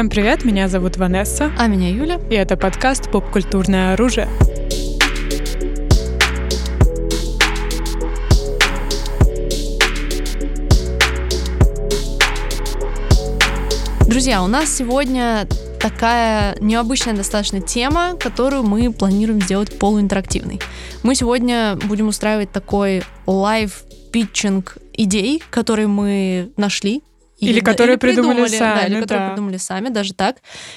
Всем привет, меня зовут Ванесса. А меня Юля. И это подкаст «Поп-культурное оружие». Друзья, у нас сегодня такая необычная достаточно тема, которую мы планируем сделать полуинтерактивной. Мы сегодня будем устраивать такой live-pitching идей, которые мы нашли или, или которые или придумали, придумали сами. Да, или которые да. придумали сами, даже так.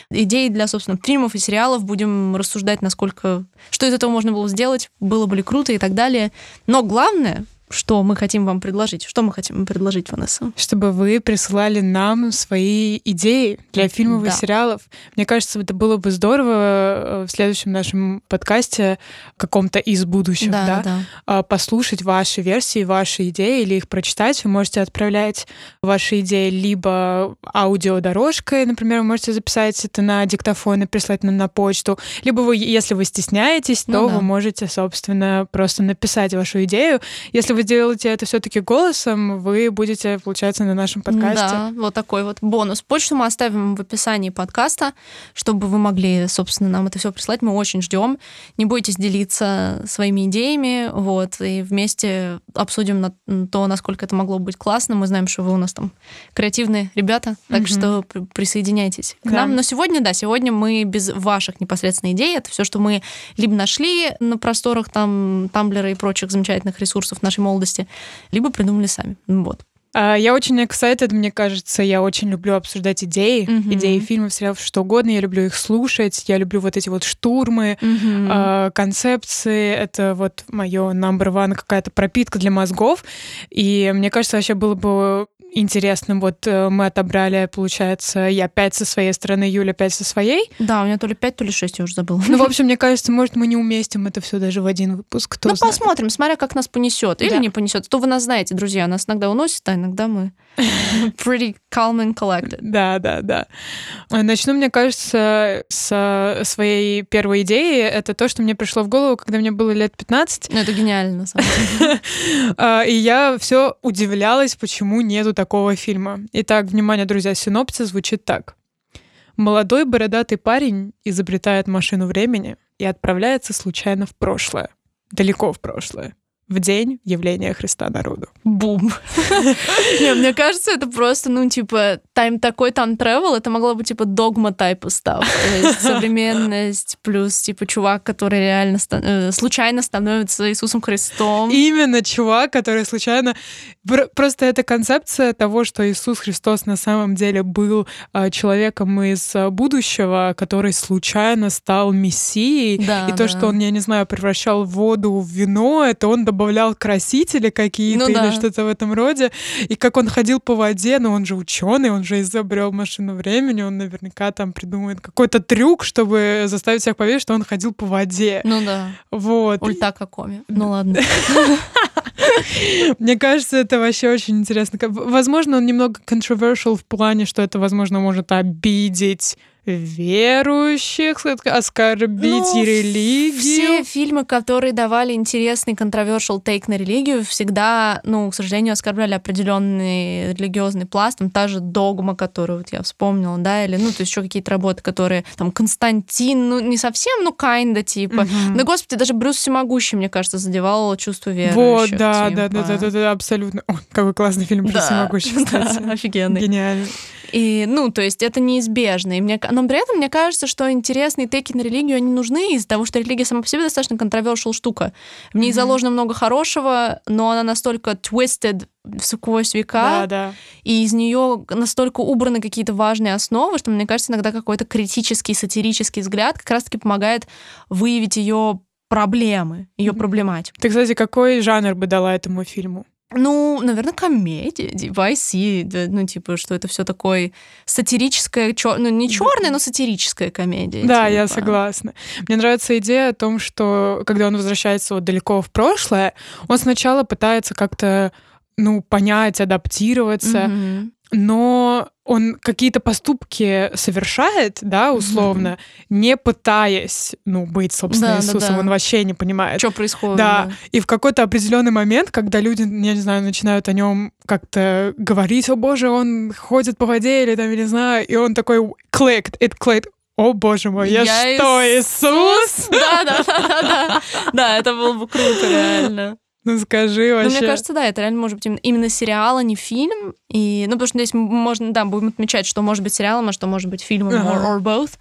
Идеи для, собственно, фильмов и сериалов. Будем рассуждать, насколько... Что из этого можно было сделать, было бы ли круто и так далее. Но главное, что мы хотим вам предложить. Что мы хотим предложить, Ванесса? Чтобы вы присылали нам свои идеи для фильмов да. и сериалов. Мне кажется, это было бы здорово э, в следующем нашем подкасте каком-то из будущих, да, да, да. А, послушать ваши версии, ваши идеи или их прочитать. Вы можете отправлять ваши идеи либо аудиодорожкой, например, вы можете записать это на диктофон и прислать нам на почту, либо вы, если вы стесняетесь, ну то ну, да. вы можете, собственно, просто написать вашу идею. Если вы делаете это все-таки голосом, вы будете, получается, на нашем подкасте. Да, вот такой вот бонус. Почту мы оставим в описании подкаста, чтобы вы могли, собственно, нам это все прислать. Мы очень ждем. Не бойтесь делиться своими идеями, вот, и вместе обсудим на то, насколько это могло быть классно. Мы знаем, что вы у нас там креативные ребята, так угу. что присоединяйтесь к да. нам. Но сегодня, да, сегодня мы без ваших непосредственно идей. Это все, что мы либо нашли на просторах там Тамблера и прочих замечательных ресурсов нашей молодости, либо придумали сами. Вот. А, я очень excited, мне кажется, я очень люблю обсуждать идеи, mm-hmm. идеи фильмов, сериалов, что угодно, я люблю их слушать, я люблю вот эти вот штурмы, mm-hmm. концепции, это вот мое number one какая-то пропитка для мозгов, и мне кажется, вообще было бы интересным. Вот э, мы отобрали, получается, я пять со своей стороны, Юля пять со своей. Да, у меня то ли пять, то ли шесть, я уже забыла. Ну, в общем, мне кажется, может, мы не уместим это все даже в один выпуск. Кто ну, знает. посмотрим, смотря как нас понесет или да. не понесет. То вы нас знаете, друзья, нас иногда уносит, а иногда мы pretty calm and collected. Да, да, да. Начну, мне кажется, с своей первой идеи. Это то, что мне пришло в голову, когда мне было лет 15. Ну, это гениально, на самом деле. А, и я все удивлялась, почему нету такого фильма. Итак, внимание, друзья, синопсис звучит так. Молодой бородатый парень изобретает машину времени и отправляется случайно в прошлое. Далеко в прошлое в день явления Христа народу. Бум. Не, мне кажется, это просто, ну, типа, тайм такой там travel, это могло быть, типа, догма тайпа став. Современность плюс, типа, чувак, который реально э, случайно становится Иисусом Христом. Именно чувак, который случайно... Просто это концепция того, что Иисус Христос на самом деле был а, человеком из а, будущего, который случайно стал мессией. Да, и то, да. что он, я не знаю, превращал воду в вино, это он добавлял красители какие-то ну, или да. что-то в этом роде. И как он ходил по воде, но он же ученый, он же изобрел машину времени, он наверняка там придумает какой-то трюк, чтобы заставить всех поверить, что он ходил по воде. Ну да. Вот. Ульта какоми. Ну ладно. Мне кажется, это вообще очень интересно. Возможно, он немного controversial в плане, что это, возможно, может обидеть верующих, оскорбить ну, религию. Все фильмы, которые давали интересный controversial take на религию, всегда, ну, к сожалению, оскорбляли определенный религиозный пласт. Там та же догма, которую вот я вспомнила, да, или, ну, то есть еще какие-то работы, которые, там, Константин, ну, не совсем, ну, kinda, типа. Угу. Да, господи, даже Брюс Всемогущий, мне кажется, задевал чувство веры. Вот, да, типа. да, да, да, да, да, абсолютно. О, какой классный фильм Брюс да, Всемогущий, кстати. Да, офигенный. Гениально. И, ну, то есть это неизбежно. И мне, но при этом мне кажется, что интересные теки на религию, они нужны из-за того, что религия сама по себе достаточно controversial штука. В ней mm-hmm. заложено много хорошего, но она настолько twisted сквозь века, да, да. и из нее настолько убраны какие-то важные основы, что мне кажется, иногда какой-то критический, сатирический взгляд как раз-таки помогает выявить ее проблемы, ее проблематику. Ты, кстати, какой жанр бы дала этому фильму? Ну, наверное, комедия, типа IC, ну, типа, что это все такое сатирическое, чер... ну, не черное, но сатирическая комедия. Да, типа. я согласна. Мне нравится идея о том, что когда он возвращается вот далеко в прошлое, он сначала пытается как-то ну, понять, адаптироваться. Mm-hmm но он какие-то поступки совершает, да, условно, mm-hmm. не пытаясь, ну, быть, собственно, да, Иисусом, да, да. он вообще не понимает. Что происходит. Да. да, и в какой-то определенный момент, когда люди, я не знаю, начинают о нем как-то говорить, о боже, он ходит по воде или там, я не знаю, и он такой clicked, it clicked, о боже мой, я, я что, Иисус? Да, да, да, да, да. Да, это было бы круто, реально. Ну скажи вообще. Ну, мне кажется, да, это реально может быть именно, сериал, а не фильм. И, ну, потому что здесь можно, да, будем отмечать, что может быть сериалом, а что может быть фильмом, ага. or, or both.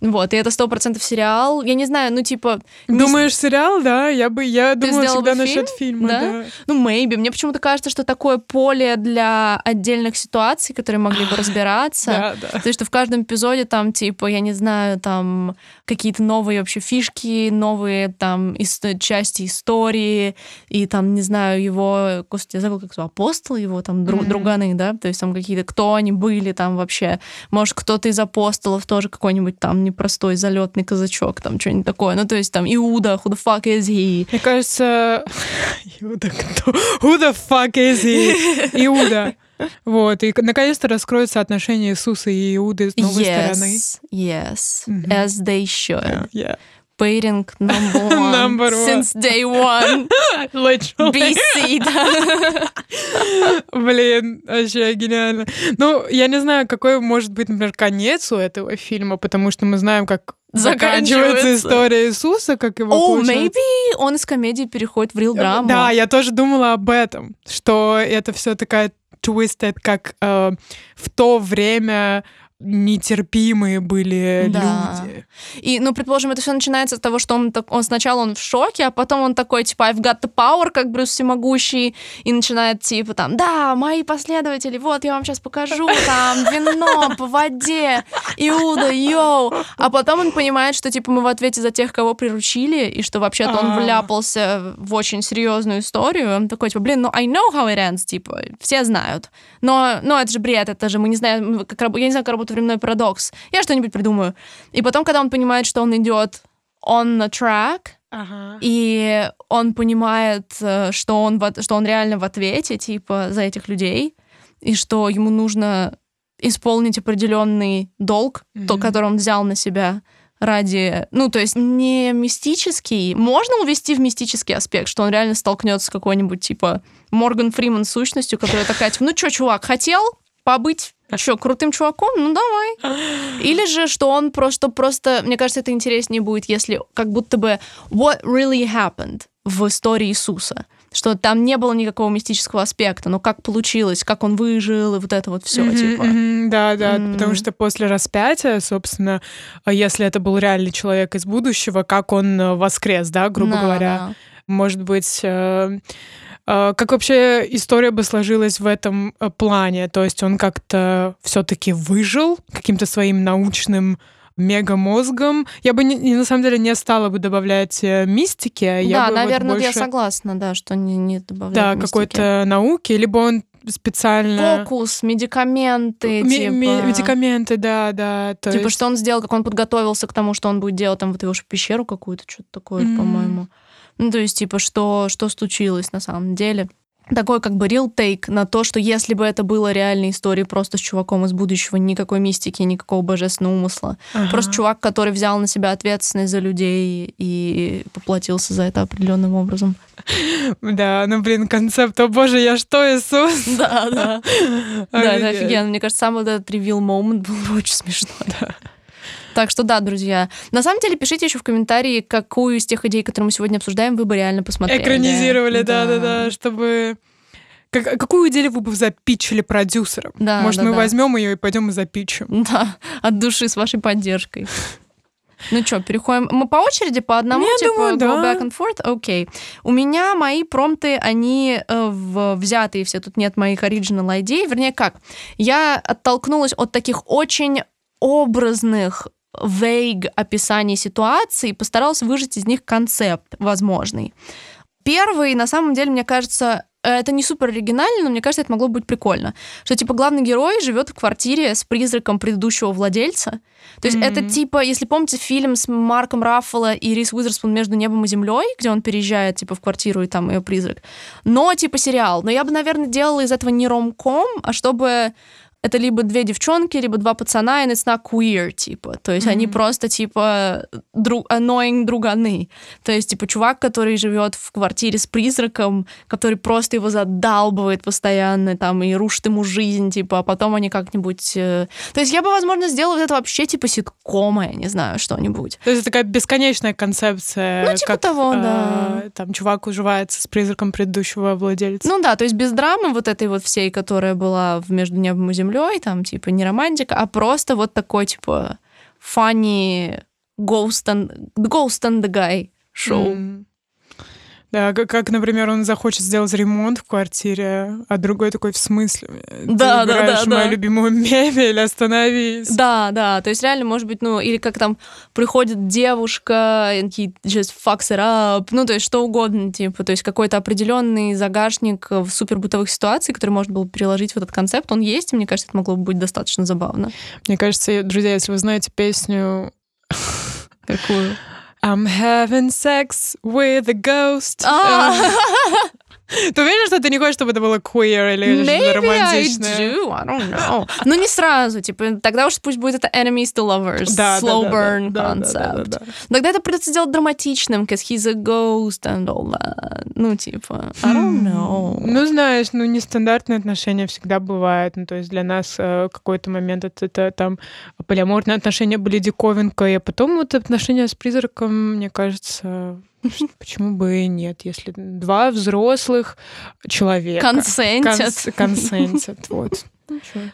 Вот, и это сто процентов сериал. Я не знаю, ну, типа... Думаешь, без... сериал, да? Я бы, я Ты думаю всегда бы насчет фильм? фильма, да? да. Ну, maybe. Мне почему-то кажется, что такое поле для отдельных ситуаций, которые могли бы разбираться. Да, да. То есть, что в каждом эпизоде там, типа, я не знаю, там какие-то новые вообще фишки, новые там ис- части истории, и там, не знаю, его, господи, я забыл, как его, апостол его, там, дру- mm-hmm. друганы, да? То есть там какие-то, кто они были там вообще. Может, кто-то из апостолов тоже какой-нибудь там непростой залетный казачок, там что-нибудь такое. Ну, то есть там Иуда, who the fuck is he? Мне кажется, Иуда кто? Who the fuck is he? Иуда. Вот, и наконец-то раскроется отношение Иисуса и Иуды с новой yes, стороны. Yes, mm-hmm. as they should. Yeah, yeah. Pairing number one. number one. Since day one. BC, да. Блин, вообще гениально. Ну, я не знаю, какой может быть, например, конец у этого фильма, потому что мы знаем, как заканчивается история Иисуса, как его Oh, maybe он из комедии переходит в real драму. Да, я тоже думала об этом, что это все такая twisted, как э, в то время нетерпимые были да. люди. И, ну, предположим, это все начинается с того, что он, он сначала он в шоке, а потом он такой, типа, I've got the power, как Брюс Всемогущий, и начинает, типа, там, да, мои последователи, вот, я вам сейчас покажу, там, вино по воде, Иуда, йоу. А потом он понимает, что, типа, мы в ответе за тех, кого приручили, и что вообще-то он а. вляпался в очень серьезную историю. Он такой, типа, блин, ну, I know how it ends, типа, все знают. Но, но это же бред, это же мы не знаем, как, я не знаю, как работает временной парадокс. Я что-нибудь придумаю. И потом, когда он понимает, что он идет on the track, Ага. И он понимает, э, что он, что он реально в ответе, типа, за этих людей, и что ему нужно исполнить определенный долг, mm-hmm. то, который он взял на себя ради, ну, то есть не мистический. Можно увести в мистический аспект, что он реально столкнется с какой-нибудь, типа, Морган Фриман сущностью, которая такая, типа, ну что, чувак, хотел побыть что, крутым чуваком? Ну давай. Или же, что он просто, просто, мне кажется, это интереснее будет, если как будто бы what really happened в истории Иисуса. Что там не было никакого мистического аспекта, но как получилось, как он выжил, и вот это вот все, mm-hmm, типа. Mm-hmm, да, да, mm-hmm. потому что после распятия, собственно, если это был реальный человек из будущего, как он э, воскрес, да, грубо да, говоря, да. может быть э, а, как вообще история бы сложилась в этом э, плане? То есть он как-то все-таки выжил каким-то своим научным мегамозгом. Я бы не, на самом деле не стала бы добавлять э, мистики. А я да, бы наверное, вот больше... я согласна, да, что не, не добавлять Да, какой-то науки, либо он специально... Фокус, медикаменты, М- типа... медикаменты, да, да. То типа, есть... что он сделал, как он подготовился к тому, что он будет делать, там, вот его пещеру какую-то, что-то такое, mm-hmm. по-моему. Ну, то есть, типа, что, что случилось на самом деле. Такой как бы real take на то, что если бы это было реальной историей просто с чуваком из будущего, никакой мистики, никакого божественного умысла. Ага. Просто чувак, который взял на себя ответственность за людей и поплатился за это определенным образом. Да, ну блин, концепт, о боже, я что, Иисус? Да, да. Да, это офигенно. Мне кажется, сам вот этот reveal момент был очень смешной. Да. Так что да, друзья. На самом деле, пишите еще в комментарии, какую из тех идей, которые мы сегодня обсуждаем, вы бы реально посмотрели. Экранизировали, да-да-да, чтобы... Как, какую идею вы бы запичили продюсерам? Да, Может, да, мы да. возьмем ее и пойдем и запичим? Да, от души с вашей поддержкой. Ну что, переходим. Мы по очереди по одному, Я типа думаю, go да. back and forth? Окей. Okay. У меня мои промпты, они э, в, взятые все, тут нет моих оригинал идей. Вернее, как? Я оттолкнулась от таких очень образных вейг описаний ситуации и постаралась выжать из них концепт возможный. Первый, на самом деле, мне кажется, это не супер оригинально, но мне кажется, это могло быть прикольно. Что, типа, главный герой живет в квартире с призраком предыдущего владельца. То есть mm-hmm. это, типа, если помните фильм с Марком Раффало и Рис Уизерспун «Между небом и землей», где он переезжает, типа, в квартиру, и там ее призрак. Но, типа, сериал. Но я бы, наверное, делала из этого не ромком, а чтобы это либо две девчонки, либо два пацана, and it's not queer, типа. То есть mm-hmm. они просто, типа, друг, annoying друганы. То есть, типа, чувак, который живет в квартире с призраком, который просто его задалбывает постоянно, там, и рушит ему жизнь, типа, а потом они как-нибудь... Э... То есть я бы, возможно, сделала это вообще, типа, ситкома, я не знаю, что-нибудь. То есть это такая бесконечная концепция. Ну, типа как, того, э, да. Там чувак уживается с призраком предыдущего владельца. Ну да, то есть без драмы вот этой вот всей, которая была в «Между небом и землей», землей, там, типа, не романтика, а просто вот такой, типа, funny ghost and, ghost and the guy шоу. Mm. Да, как, как, например, он захочет сделать ремонт в квартире, а другой такой, в смысле? Ты да, да, да. мою любимую мебель, остановись. Да, да, то есть реально, может быть, ну, или как там приходит девушка, and he just fucks it up, ну, то есть что угодно, типа, то есть какой-то определенный загашник в супер бытовых ситуаций, который можно было переложить в этот концепт, он есть, и мне кажется, это могло бы быть достаточно забавно. Мне кажется, друзья, если вы знаете песню... Какую? I'm having sex with a ghost. А. Ты уверена, что ты не хочешь, чтобы это было queer или Maybe романтичное? I do, I don't know. Ну, не сразу, типа, тогда уж пусть будет это enemies to lovers, да, slow да, burn да, concept. Да, да, да, да. Тогда это придется сделать драматичным, because he's a ghost and all that. Ну, типа, I don't know. Ну, знаешь, ну, нестандартные отношения всегда бывают. Ну, то есть для нас э, какой-то момент это, это там полиаморные отношения были диковинкой, а потом вот отношения с призраком, мне кажется, Почему бы и нет, если два взрослых человека консентят. консентят, вот.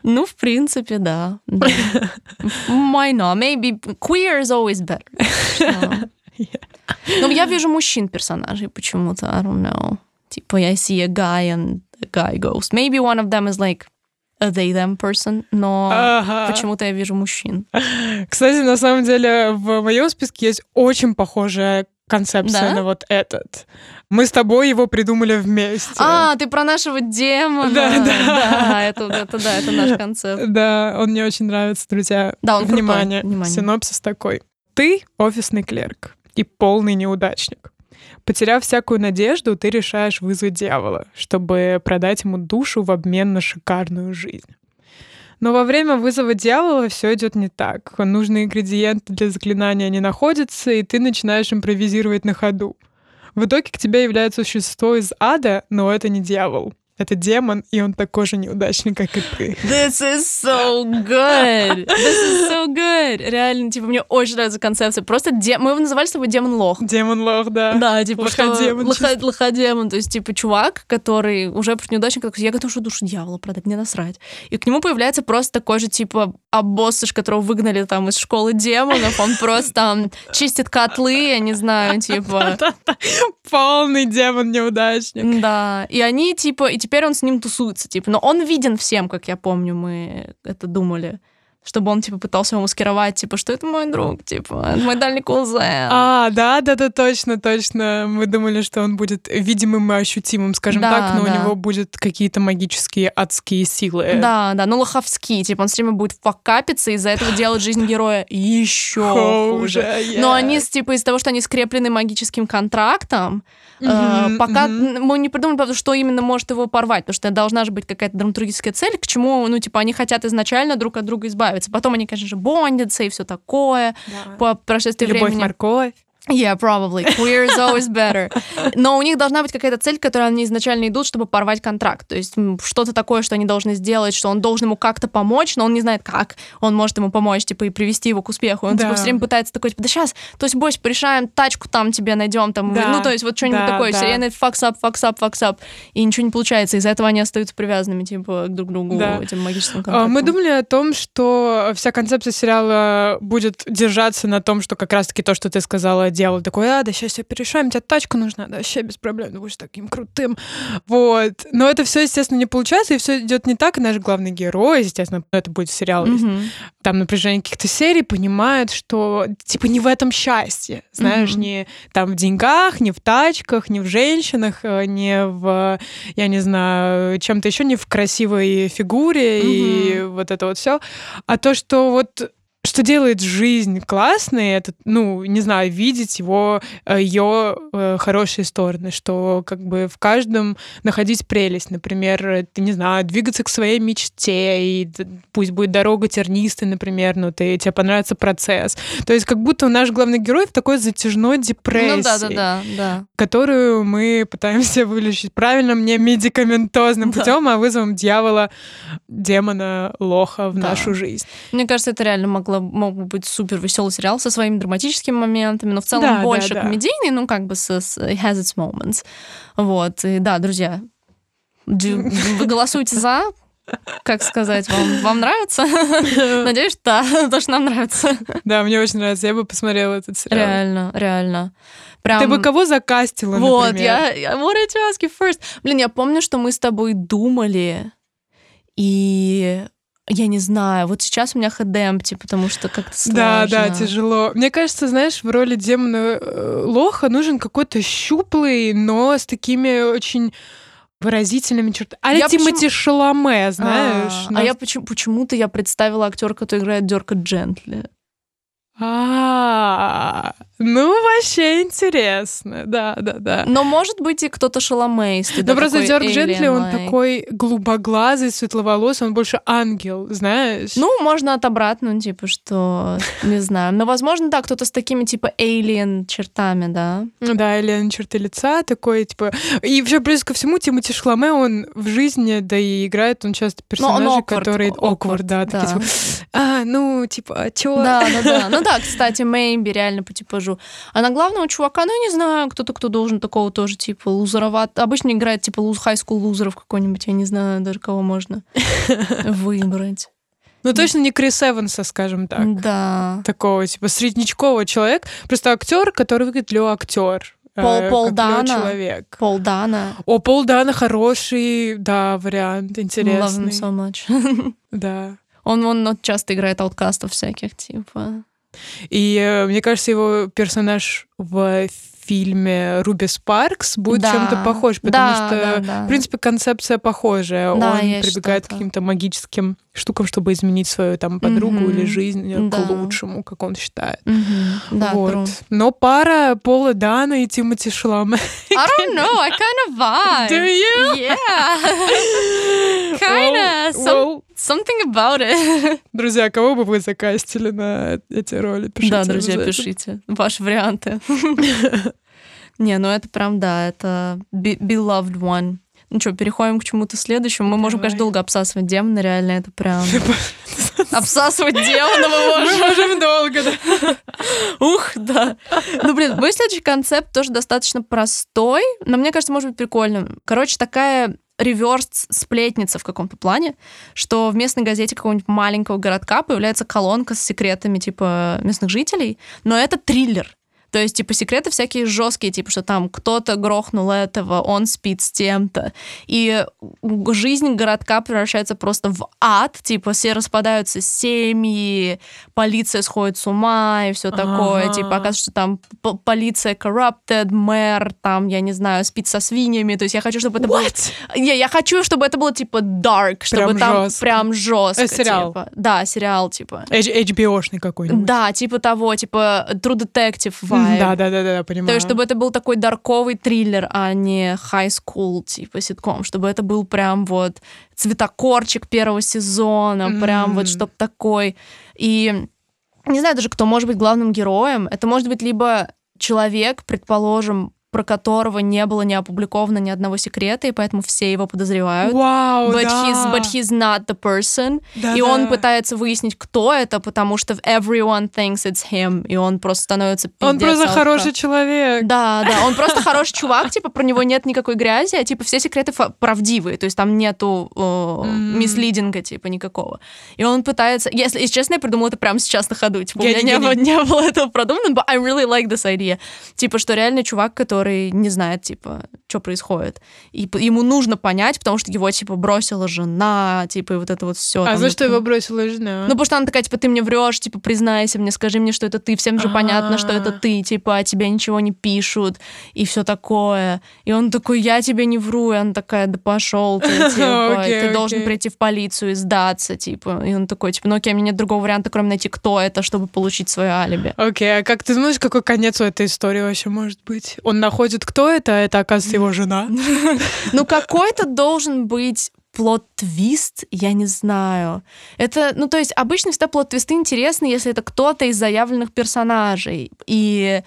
Ну, в принципе, да. Why not? Maybe queer is always better. Ну, я вижу мужчин персонажей почему-то, I don't know. Типа, I see a guy and a guy goes. Maybe one of them is like a they them person, но ага. почему-то я вижу мужчин. Кстати, на самом деле в моем списке есть очень похожая концепция да? на вот этот. Мы с тобой его придумали вместе. А, ты про нашего демона. Да, да. Да, это, это, да, это наш концепт. Да, он мне очень нравится, друзья. Да, он Внимание. Крутой. Внимание. Синопсис такой. Ты офисный клерк и полный неудачник. Потеряв всякую надежду, ты решаешь вызвать дьявола, чтобы продать ему душу в обмен на шикарную жизнь. Но во время вызова дьявола все идет не так. Нужные ингредиенты для заклинания не находятся, и ты начинаешь импровизировать на ходу. В итоге к тебе является существо из ада, но это не дьявол это демон, и он такой же неудачный, как и ты. This is so good! This is so good! Реально, типа, мне очень нравится концепция. Просто де... мы его называли с тобой демон-лох. Демон-лох, да. Да, типа, лоходемон. Лохо... Лоходемон, то есть, типа, чувак, который уже неудачник, такой, я готов что душу дьявола продать, мне насрать. И к нему появляется просто такой же, типа, обоссыш, которого выгнали там из школы демонов, он просто там чистит котлы, я не знаю, типа... Полный демон-неудачник. Да, и они, типа, и теперь он с ним тусуется, типа. Но он виден всем, как я помню, мы это думали чтобы он, типа, пытался его маскировать, типа, что это мой друг, типа, это мой дальний кузен. А, да, да, да, точно, точно. Мы думали, что он будет видимым и ощутимым, скажем да, так, но да. у него будут какие-то магические адские силы. Да, да, ну лоховские, типа, он все время будет факапиться, из-за этого делать жизнь героя еще хуже. Но они, типа, из-за того, что они скреплены магическим контрактом, mm-hmm, пока mm-hmm. мы не придумали, что именно может его порвать, потому что должна же быть какая-то драматургическая цель, к чему, ну, типа, они хотят изначально друг от друга избавиться нравится. Потом они, конечно же, бондятся и все такое. Да. По прошествии Любовь, времени. морковь. Yeah, probably. Queer is always better. Но у них должна быть какая-то цель, к которой они изначально идут, чтобы порвать контракт. То есть что-то такое, что они должны сделать, что он должен ему как-то помочь, но он не знает как. Он может ему помочь, типа, и привести его к успеху. Он, типа, да. типа, все время пытается такой, типа, да сейчас, то есть, бойся, порешаем, тачку там тебе найдем, там, да. ну, то есть, вот что-нибудь да, такое. Да. Все время fucks up, fucks up, fucks up. И ничего не получается. Из-за этого они остаются привязанными, типа, друг к другу да. этим магическим а, контрактом. Мы думали о том, что вся концепция сериала будет держаться на том, что как раз-таки то, что ты сказала, дьявол такой, а, да сейчас все перерешаем, тебе тачка нужна, да, вообще без проблем, ты будешь таким крутым. Вот. Но это все, естественно, не получается, и все идет не так, и наш главный герой, естественно, это будет сериал, mm-hmm. там напряжение каких-то серий, понимает, что, типа, не в этом счастье, знаешь, mm-hmm. не там в деньгах, не в тачках, не в женщинах, э, не в, я не знаю, чем-то еще, не в красивой фигуре mm-hmm. и вот это вот все, а то, что вот что делает жизнь классной, это, ну, не знаю, видеть его, э, ее э, хорошие стороны, что как бы в каждом находить прелесть. Например, ты, не знаю, двигаться к своей мечте, и пусть будет дорога тернистой, например, но ты, тебе понравится процесс. То есть как будто наш главный герой в такой затяжной депрессии, ну, да, да, да, да. которую мы пытаемся вылечить правильным, не медикаментозным да. путем, а вызовом дьявола, демона, лоха в да. нашу жизнь. Мне кажется, это реально могло мог бы быть супер веселый сериал со своими драматическими моментами, но в целом да, больше да, да. комедийный, ну, как бы с, с has its moments. Вот. И да, друзья, вы голосуете за, как сказать, вам, вам нравится? Надеюсь, да, потому что нам нравится. Да, мне очень нравится. Я бы посмотрела этот сериал. Реально, реально. Прям... Ты бы кого закастила, Вот, например? я, я wanted to ask you first. Блин, я помню, что мы с тобой думали, и я не знаю, вот сейчас у меня хедемпти, потому что как-то сложно. Да, да, тяжело. Мне кажется, знаешь, в роли демона э, лоха нужен какой-то щуплый, но с такими очень выразительными чертами. А я Тимати почему... Шаломе, знаешь. А, но... а я почему- почему-то я представила актера, который играет Дерка Джентли. А, ну вообще интересно, да, да, да. Но может быть и кто-то шаломейст. Но просто Дёрк Джентли, он такой голубоглазый, светловолосый, он больше ангел, знаешь? Ну, можно от обратно, типа, что, не знаю. Но, возможно, да, кто-то с такими, типа, alien чертами, да? Ну да, alien черты лица, такой, типа... И вообще, плюс ко всему, Тимати Шламе, он в жизни, да и играет, он часто персонажи, которые... Awkward, да, такие, типа, а, ну, типа, а чё? Да, да, да. Ну да, кстати, Мэйби реально по типажу. А на главного чувака, ну, я не знаю, кто-то, кто должен такого тоже, типа, лузероват. Обычно играет, типа, луз, хай-скул лузеров какой-нибудь, я не знаю даже, кого можно выбрать. Ну, точно не Крис Эванса, скажем так. Да. Такого, типа, среднячкового человека. Просто актер, который выглядит Лео актер. Пол, э, Пол Дана. человек. Пол Дана. О, Пол Дана хороший, да, вариант, интересный. Love him so much. да. Он, он часто играет ауткастов всяких, типа. И э, мне кажется, его персонаж в фильме Руби Спаркс будет да. чем-то похож, потому да, что, да, да. в принципе, концепция похожая. Да, Он прибегает к каким-то магическим штукам, чтобы изменить свою там подругу mm-hmm. или жизнь да. к лучшему, как он считает. Mm-hmm. Да, вот. True. Но пара Пола Дана и Тимоти Шламе. I don't know, I kind of vibe. Do you? Yeah. kind of. Well, well, something about it. Друзья, кого бы вы закастили на эти роли? Пишите да, друзья, пишите ваши варианты. Не, ну это прям, да, это beloved one. Ну что, переходим к чему-то следующему. Мы Давай. можем, конечно, долго обсасывать демона, реально это прям... Обсасывать демона мы можем. Мы можем долго, да. Ух, да. Ну, блин, мой следующий концепт тоже достаточно простой, но мне кажется, может быть прикольным. Короче, такая реверс сплетница в каком-то плане, что в местной газете какого-нибудь маленького городка появляется колонка с секретами типа местных жителей, но это триллер. То есть, типа, секреты всякие жесткие, типа, что там кто-то грохнул этого, он спит с тем-то. И жизнь городка превращается просто в ад, типа, все распадаются семьи, полиция сходит с ума и все такое. Ага. Типа, оказывается, что там полиция corrupted, мэр, там, я не знаю, спит со свиньями. То есть я хочу, чтобы это What? было... Я, я хочу, чтобы это было, типа, dark, чтобы прям там жестко. прям жестко. Это сериал? Типа. Да, сериал, типа. HBO-шный какой-нибудь. Да, типа того, типа True Detective vibe. Да, да, да, да, понимаю. То есть, чтобы это был такой дарковый триллер, а не high school, типа, ситком, чтобы это был прям вот цветокорчик первого сезона, mm. прям вот чтоб такой. И не знаю даже, кто может быть главным героем. Это может быть либо человек, предположим, про которого не было не опубликовано ни одного секрета, и поэтому все его подозревают. Вау, but да. he's but he's not the person. Да, и да. он пытается выяснить, кто это, потому что everyone thinks it's him, и он просто становится Он просто алка. хороший человек. Да, да, он просто хороший чувак, типа про него нет никакой грязи, а типа все секреты правдивые, то есть там нету мислидинга, типа, никакого. И он пытается... Если, если честно, я придумала это прямо сейчас на ходу. Типа, у меня не, было, не было этого продумано, but I really like this idea. Типа, что реально чувак, который не знает, типа, что происходит. И ему нужно понять, потому что его, типа, бросила жена, типа, и вот это вот все. А за что его бросила жена? Ну, потому что она такая, типа, ты мне врешь, типа, признайся мне, скажи мне, что это ты. Всем же понятно, что это ты, типа, а тебе ничего не пишут, и все такое. И он такой, я тебе не вру, и она такая, да пошел ты, типа, ты должен прийти в полицию и сдаться, типа. И он такой, типа, ну окей, у меня нет другого варианта, кроме найти, кто это, чтобы получить свое алиби. Окей, а как ты думаешь, какой конец у этой истории вообще может быть? Он находит, кто это, а это, оказывается, его жена? Ну, какой-то должен быть плод-твист, я не знаю. Это, ну, то есть обычно всегда плод-твисты интересны, если это кто-то из заявленных персонажей. И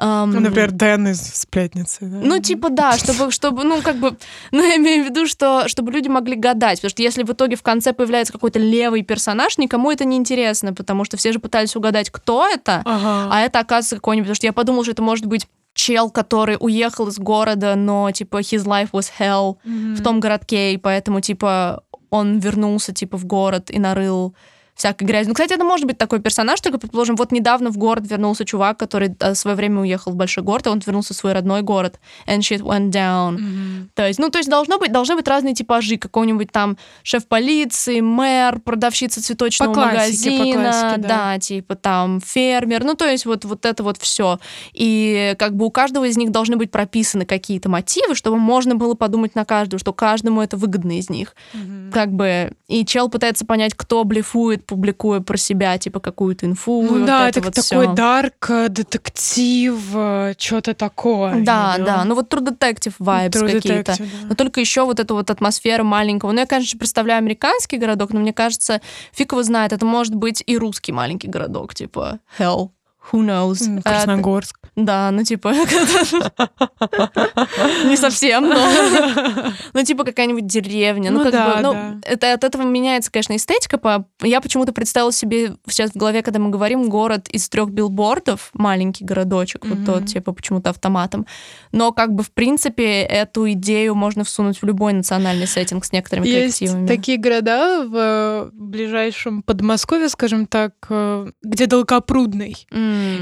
Um, ну, например, Дэн из «Сплетницы». Да? Ну, типа, да, чтобы, чтобы, ну, как бы, ну, я имею в виду, что, чтобы люди могли гадать, потому что если в итоге в конце появляется какой-то левый персонаж, никому это не интересно, потому что все же пытались угадать, кто это, ага. а это оказывается какой-нибудь, потому что я подумала, что это может быть чел, который уехал из города, но, типа, his life was hell mm-hmm. в том городке, и поэтому, типа, он вернулся, типа, в город и нарыл всякой грязи. Ну, кстати, это может быть такой персонаж, только, предположим, вот недавно в город вернулся чувак, который в свое время уехал в большой город, и он вернулся в свой родной город, and shit went down. Mm-hmm. То есть, ну, то есть должно быть, должны быть разные типажи, какой-нибудь там шеф полиции, мэр, продавщица цветочного по классике, магазина, по классике, да. да, типа там фермер, ну, то есть вот, вот это вот все. И как бы у каждого из них должны быть прописаны какие-то мотивы, чтобы можно было подумать на каждого, что каждому это выгодно из них. Mm-hmm. Как бы, и чел пытается понять, кто блефует, публикуя про себя, типа, какую-то инфу. Ну вот да, это, это вот такой дарк, э, детектив, э, что-то такое. Да, you да, ну вот True Detective vibes True какие-то. Да. Но только еще вот эта вот атмосфера маленького. Ну, я, конечно, представляю американский городок, но мне кажется, фиг его знает, это может быть и русский маленький городок, типа Hell. Who knows? Красногорск. Да, ну типа... Не совсем, но... Ну типа какая-нибудь деревня. Ну, ну как бы... Ну, это от этого меняется, конечно, эстетика. Я почему-то представила себе сейчас в голове, когда мы говорим, город из трех билбордов, маленький городочек, вот тот, типа, почему-то автоматом. Но как бы, в принципе, эту идею можно всунуть в любой национальный сеттинг с некоторыми коллективами. такие города в ближайшем Подмосковье, скажем так, э, где Долгопрудный.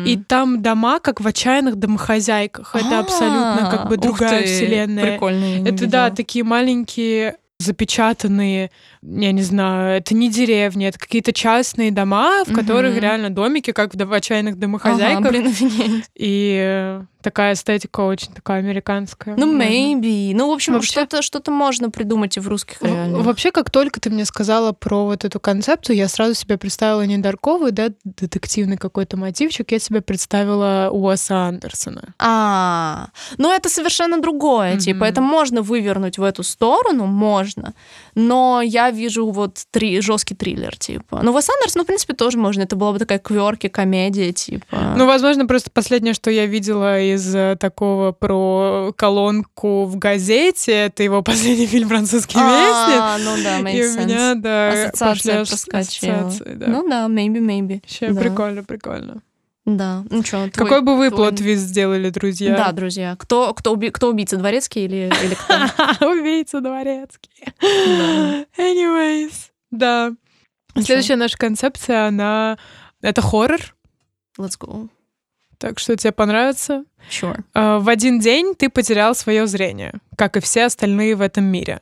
И там дома, как в отчаянных домохозяйках. Это абсолютно как бы другая вселенная. Прикольно. Это да, такие маленькие запечатанные, я не знаю, это не деревни, это какие-то частные дома, в которых реально домики, как в отчаянных домохозяйках. Ага, блин, офигеть. И такая эстетика очень такая американская. Ну, maybe. Ну, в общем, вообще... что-то что можно придумать и в русских реалиях. Вообще, как только ты мне сказала про вот эту концепцию, я сразу себе представила не дарковый, да, детективный какой-то мотивчик, я себе представила Уэса Андерсона. А, ну это совершенно другое, mm-hmm. типа, это можно вывернуть в эту сторону, можно, но я вижу вот три, жесткий триллер, типа. Ну, Уэс Андерсон, ну, в принципе, тоже можно, это была бы такая кверки, комедия, типа. Ну, возможно, просто последнее, что я видела из э, такого про колонку в газете. Это его последний фильм «Французский а, вестник». ну да, И у меня, да, Ассоциация проскочила. Да. Ну да, maybe, maybe. Вообще да. прикольно, прикольно. Да, ну что, Какой бы вы твой... плод-твист сделали, друзья? Да, друзья. Кто, кто, уби... кто убийца, Дворецкий или, или кто? Убийца Дворецкий. Anyways, да. Следующая наша концепция, она... Это хоррор. Let's go. Так что тебе понравится? Sure. Uh, в один день ты потерял свое зрение, как и все остальные в этом мире.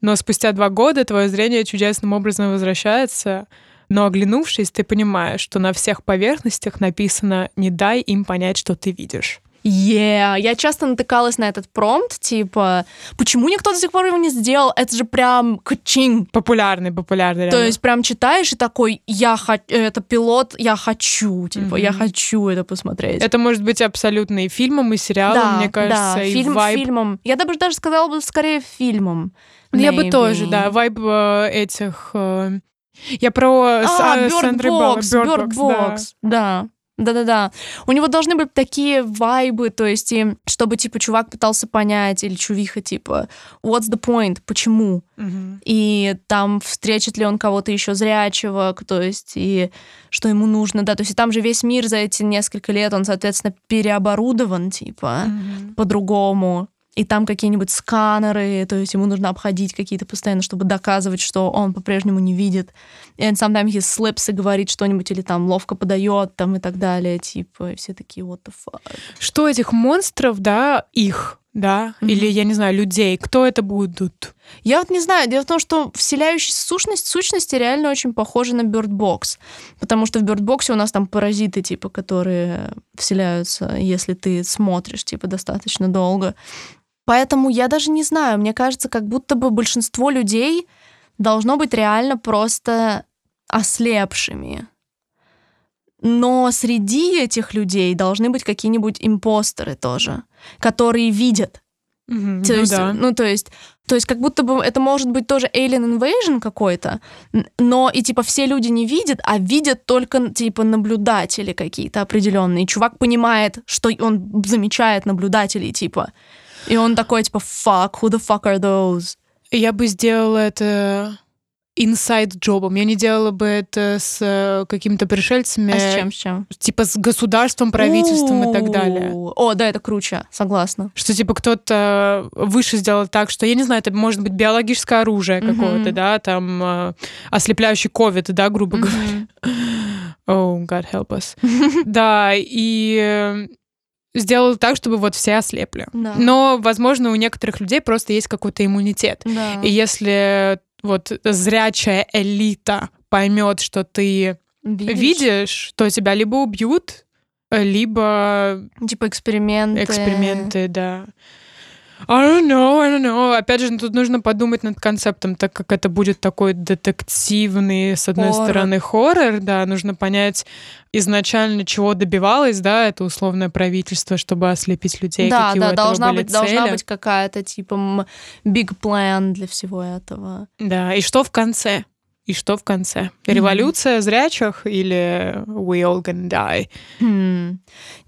Но спустя два года твое зрение чудесным образом возвращается, но оглянувшись, ты понимаешь, что на всех поверхностях написано «не дай им понять, что ты видишь». Yeah. Я часто натыкалась на этот промпт, типа, почему никто до сих пор его не сделал? Это же прям качин. Популярный, популярный. Реально. То есть прям читаешь и такой, я хочу, это пилот, я хочу, типа, mm-hmm. я хочу это посмотреть. Это может быть абсолютно и фильмом, и сериалом, да, мне кажется, да, и фильм, вайб. фильмом. Я даже даже сказала бы скорее фильмом. Maybe. Я бы тоже, да, вайб э, этих... Э, я про а, Bird Сандры Box, Bird, Bird Box, да. да. Да-да-да. У него должны быть такие вайбы, то есть, и, чтобы, типа, чувак пытался понять, или чувиха, типа, what's the point, почему? Mm-hmm. И там встретит ли он кого-то еще зрячего, то есть, и что ему нужно, да, то есть, и там же весь мир за эти несколько лет, он, соответственно, переоборудован, типа, mm-hmm. по-другому. И там какие-нибудь сканеры, то есть ему нужно обходить какие-то постоянно, чтобы доказывать, что он по-прежнему не видит. Он sometimes he slips и говорит что-нибудь, или там ловко подает, там и так далее, типа, и все такие, what the fuck. Что этих монстров, да, их, да, mm-hmm. или, я не знаю, людей, кто это будут? Я вот не знаю. Дело в том, что вселяющаяся сущность, сущности реально очень похожи на Box. Потому что в Box у нас там паразиты, типа, которые вселяются, если ты смотришь, типа, достаточно долго. Поэтому я даже не знаю. Мне кажется, как будто бы большинство людей должно быть реально просто ослепшими. Но среди этих людей должны быть какие-нибудь импостеры тоже, которые видят. Mm-hmm, то ну, есть, да. ну, то есть, то есть, как будто бы это может быть тоже alien invasion какой-то, но и типа все люди не видят, а видят только типа наблюдатели какие-то определенные. Чувак понимает, что он замечает наблюдателей, типа. И он такой, типа, fuck, who the fuck are those? Я бы сделала это инсайд-джобом. Я не делала бы это с э, какими-то пришельцами. А с чем, с чем? Типа с государством, правительством и так далее. О, да, это круче, согласна. Что типа кто-то выше сделал так, что, я не знаю, это может быть биологическое оружие какое-то, да, там э, ослепляющий ковид, да, грубо говоря. Oh, God help us. Да, и э, сделал так, чтобы вот все ослепли. Да. Но, возможно, у некоторых людей просто есть какой-то иммунитет. Да. И если вот зрячая элита поймет, что ты Видишь? видишь, то тебя либо убьют, либо Типа эксперименты. эксперименты, да. I don't know, I don't know. Опять же, тут нужно подумать над концептом, так как это будет такой детективный, с одной Хоррор. стороны, хоррор, да, нужно понять изначально, чего добивалось, да, это условное правительство, чтобы ослепить людей, Да, какие у да, этого должна были быть, должна цели. быть какая-то типа big plan для всего этого. Да, и что в конце? И что в конце? Революция зрячих или we all gonna die? Хм,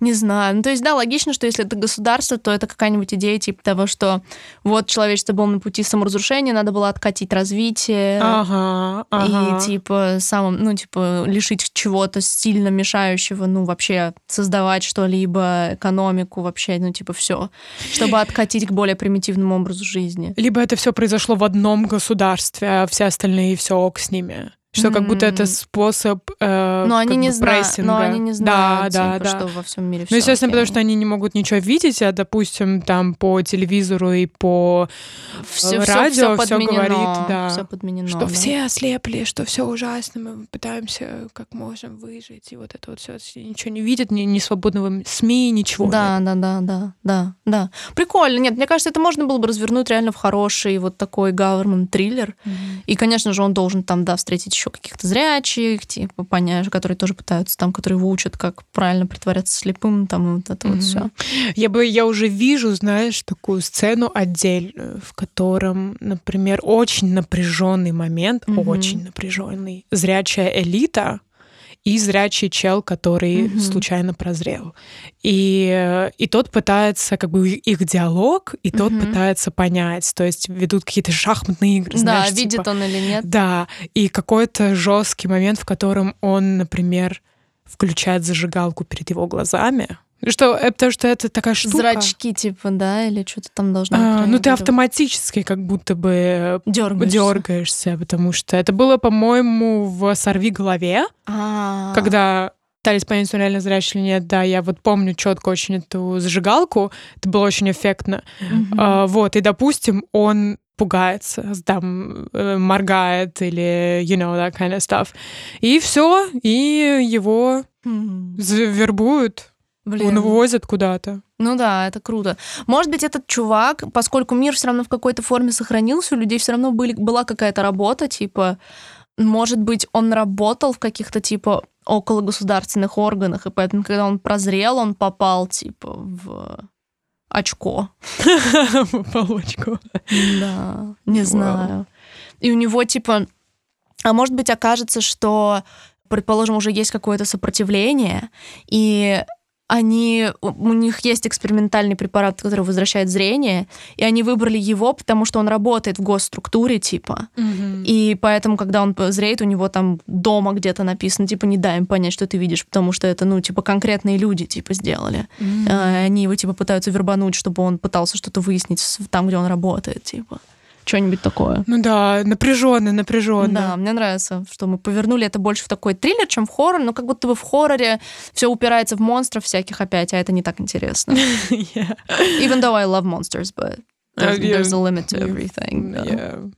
не знаю. Ну, то есть, да, логично, что если это государство, то это какая-нибудь идея типа того, что вот человечество было на пути саморазрушения, надо было откатить развитие. Ага, ага. И типа самым, ну, типа, лишить чего-то сильно мешающего, ну, вообще создавать что-либо, экономику, вообще, ну, типа, все, чтобы откатить к более примитивному образу жизни. Либо это все произошло в одном государстве, а все остальные все ок с ними. Что как будто это способ э, Но они не знают, но они не Да, знают, да, типа, да. что во всем мире Ну, естественно, окей. потому что они не могут ничего видеть, а, допустим, там по телевизору и по э, всё- радио всё всё подменено, говорит, да, всё подменено, что да. все ослепли, что все ужасно, мы пытаемся как можем выжить, и вот это вот все ничего не видят, ни, ни свободного СМИ, ничего. Да, да, да, да, да, да. Прикольно. Нет, мне кажется, это можно было бы развернуть реально в хороший вот такой government триллер. И, конечно же, он должен там, да, встретить еще каких-то зрячих, типа, понять, которые тоже пытаются там, которые его учат, как правильно притворяться слепым, там, вот это вот Мгм. все. Я бы, я уже вижу, знаешь, такую сцену отдельную, в котором, например, очень напряженный момент, Мгм. очень напряженный, зрячая элита и зрячий чел, который Мгм. случайно прозрел. И, и тот пытается, как бы их диалог, и тот Мгм. пытается понять, то есть ведут какие-то шахматные игры, Да, знаешь, видит типа- он или нет. Да, и какой-то жесткий момент, в котором он, например, включает зажигалку перед его глазами. Что, э, потому что это такая штука. Зрачки, типа, да, или что-то там должно А, ну ты автоматически как будто бы Дёргаешься. дергаешься, потому что это было, по-моему, в «Сорви голове», А, когда пытались понять, он реально зрячий или нет. Да, я вот помню четко очень эту зажигалку, это было очень эффектно. А, вот, и, допустим, он пугается, там, э, моргает или, you know, that kind of stuff. И все, и его Мгм. вербуют, Блин. он увозят куда-то. Ну да, это круто. Может быть, этот чувак, поскольку мир все равно в какой-то форме сохранился, у людей все равно были, была какая-то работа, типа, может быть, он работал в каких-то, типа, около государственных органах, и поэтому, когда он прозрел, он попал, типа, в очко. Полочку. Да, не знаю. И у него, типа, а может быть, окажется, что, предположим, уже есть какое-то сопротивление, и они, у них есть экспериментальный препарат, который возвращает зрение, и они выбрали его, потому что он работает в госструктуре, типа. Mm-hmm. И поэтому, когда он зреет, у него там дома где-то написано, типа, не дай им понять, что ты видишь, потому что это, ну, типа, конкретные люди, типа, сделали. Mm-hmm. Они его, типа, пытаются вербануть, чтобы он пытался что-то выяснить там, где он работает, типа что-нибудь такое. Ну да, напряженно, напряженно. Да, мне нравится, что мы повернули это больше в такой триллер, чем в хоррор, но как будто бы в хорроре все упирается в монстров всяких опять, а это не так интересно. yeah. Even though I love monsters, but there's, uh, yeah. there's a limit to everything. Yeah.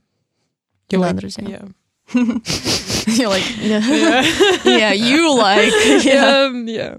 You like, друзья. Yeah. You're like, yeah. yeah. yeah, you like. Yeah. yeah.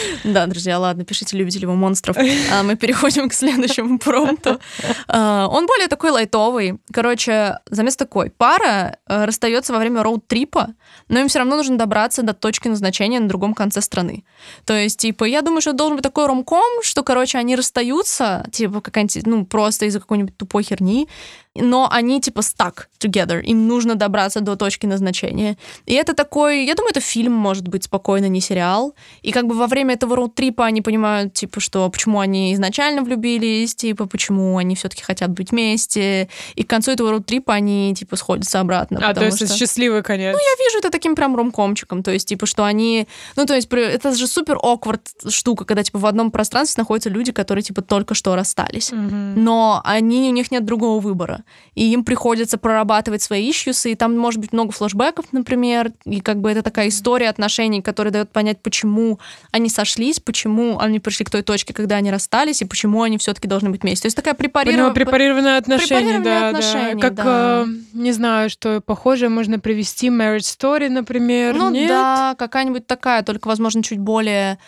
Да, друзья, ладно, пишите, любите ли вы монстров. А мы переходим к следующему промпту. А, он более такой лайтовый. Короче, замес такой. Пара э, расстается во время роуд-трипа, но им все равно нужно добраться до точки назначения на другом конце страны. То есть, типа, я думаю, что должен быть такой ромком, что, короче, они расстаются, типа, какая-нибудь, ну, просто из-за какой-нибудь тупой херни, но они типа stuck together, им нужно добраться до точки назначения. И это такой, я думаю, это фильм может быть спокойно, не сериал. И как бы во время этого роуд-трипа они понимают, типа, что почему они изначально влюбились, типа, почему они все-таки хотят быть вместе. И к концу этого роуд-трипа они, типа, сходятся обратно. А, то есть что... это счастливый конец. Ну, я вижу это таким прям ромкомчиком. То есть, типа, что они... Ну, то есть, это же супер awkward штука, когда, типа, в одном пространстве находятся люди, которые, типа, только что расстались. Mm-hmm. Но они, у них нет другого выбора и им приходится прорабатывать свои ищусы, и там может быть много флешбеков, например, и как бы это такая история отношений, которая дает понять, почему они сошлись, почему они пришли к той точке, когда они расстались, и почему они все-таки должны быть вместе. То есть такая препарированная... Препарированное отношение, да, отношения, да. Как, да. Э, не знаю, что похоже можно привести Marriage Story, например, Ну Нет? да, какая-нибудь такая, только, возможно, чуть более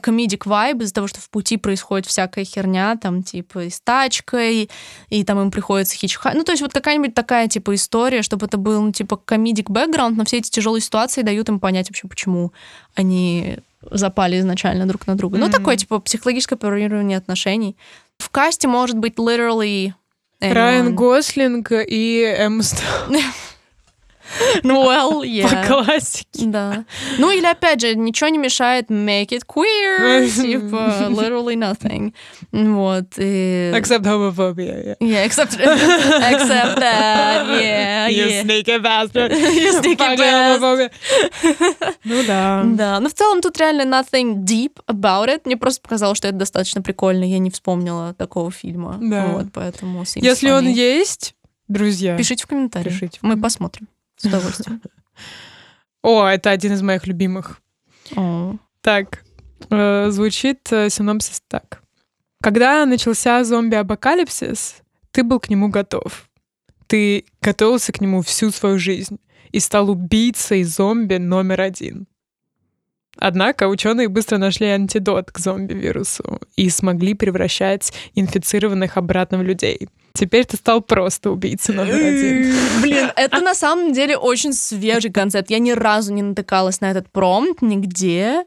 комедик вайб из-за того, что в пути происходит всякая херня, там, типа, и с тачкой, и там им приходится хичхай. Ну, то есть вот какая-нибудь такая, типа, история, чтобы это был, ну, типа, комедик бэкграунд, но все эти тяжелые ситуации дают им понять вообще, почему они запали изначально друг на друга. Mm-hmm. Ну, такое, типа, психологическое парирование отношений. В касте может быть literally Райан Гослинг и Эмма Ну, well, yeah. По классике. Да. Ну, или, опять же, ничего не мешает make it queer, типа, literally nothing. Вот. И... Except homophobia, yeah. Yeah, except, except that, yeah, you yeah. sneaky bastard. you sneaky bastard. Ну, да. Да, но в целом тут реально nothing deep about it. Мне просто показалось, что это достаточно прикольно. Я не вспомнила такого фильма. Да. Вот, поэтому Если он есть, друзья, пишите в комментариях. Пишите. Мы посмотрим. С удовольствием. О, это один из моих любимых. Так, э, звучит э, синопсис так. Когда начался зомби-апокалипсис, ты был к нему готов. Ты готовился к нему всю свою жизнь и стал убийцей зомби номер один. Однако ученые быстро нашли антидот к зомби-вирусу и смогли превращать инфицированных обратно в людей. Теперь ты стал просто убийцей номер один. Блин, это на самом деле очень свежий концепт. Я ни разу не натыкалась на этот промпт нигде.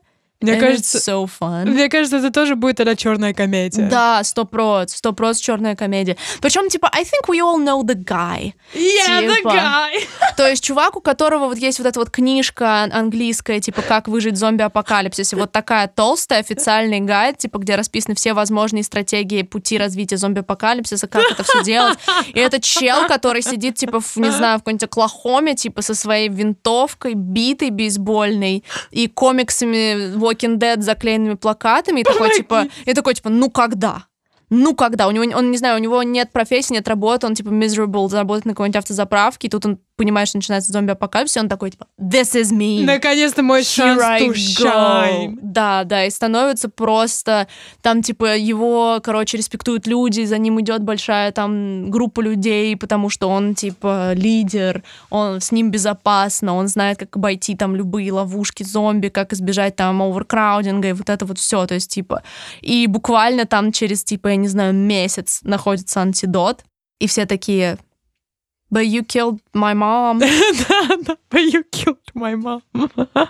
Мне кажется, so fun. Мне кажется, это тоже будет это черная комедия. Да, сто проц, сто проц черная комедия. Причем, типа, I think we all know the guy. Yeah, типа. the guy. То есть чувак, у которого вот есть вот эта вот книжка английская, типа, как выжить в зомби-апокалипсисе, вот такая толстая официальный гайд, типа, где расписаны все возможные стратегии пути развития зомби-апокалипсиса, как это все делать. И это чел, который сидит, типа, в, не знаю, в какой-нибудь Оклахоме, типа, со своей винтовкой, битой бейсбольной и комиксами Walking Dead заклеенными плакатами, и такой, типа, и такой, типа, ну когда? ну когда? У него, он, не знаю, у него нет профессии, нет работы, он типа miserable, заработает на какой-нибудь автозаправке, и тут он понимает, что начинается зомби-апокалипсис, и он такой, типа, this is me. Наконец-то мой шанс to shine. Да, да, и становится просто, там, типа, его, короче, респектуют люди, за ним идет большая там группа людей, потому что он, типа, лидер, он с ним безопасно, он знает, как обойти там любые ловушки зомби, как избежать там оверкраудинга и вот это вот все, то есть, типа, и буквально там через, типа, я не знаю, месяц находится антидот, и все такие, But you killed my mom. да, да, but you killed my mom.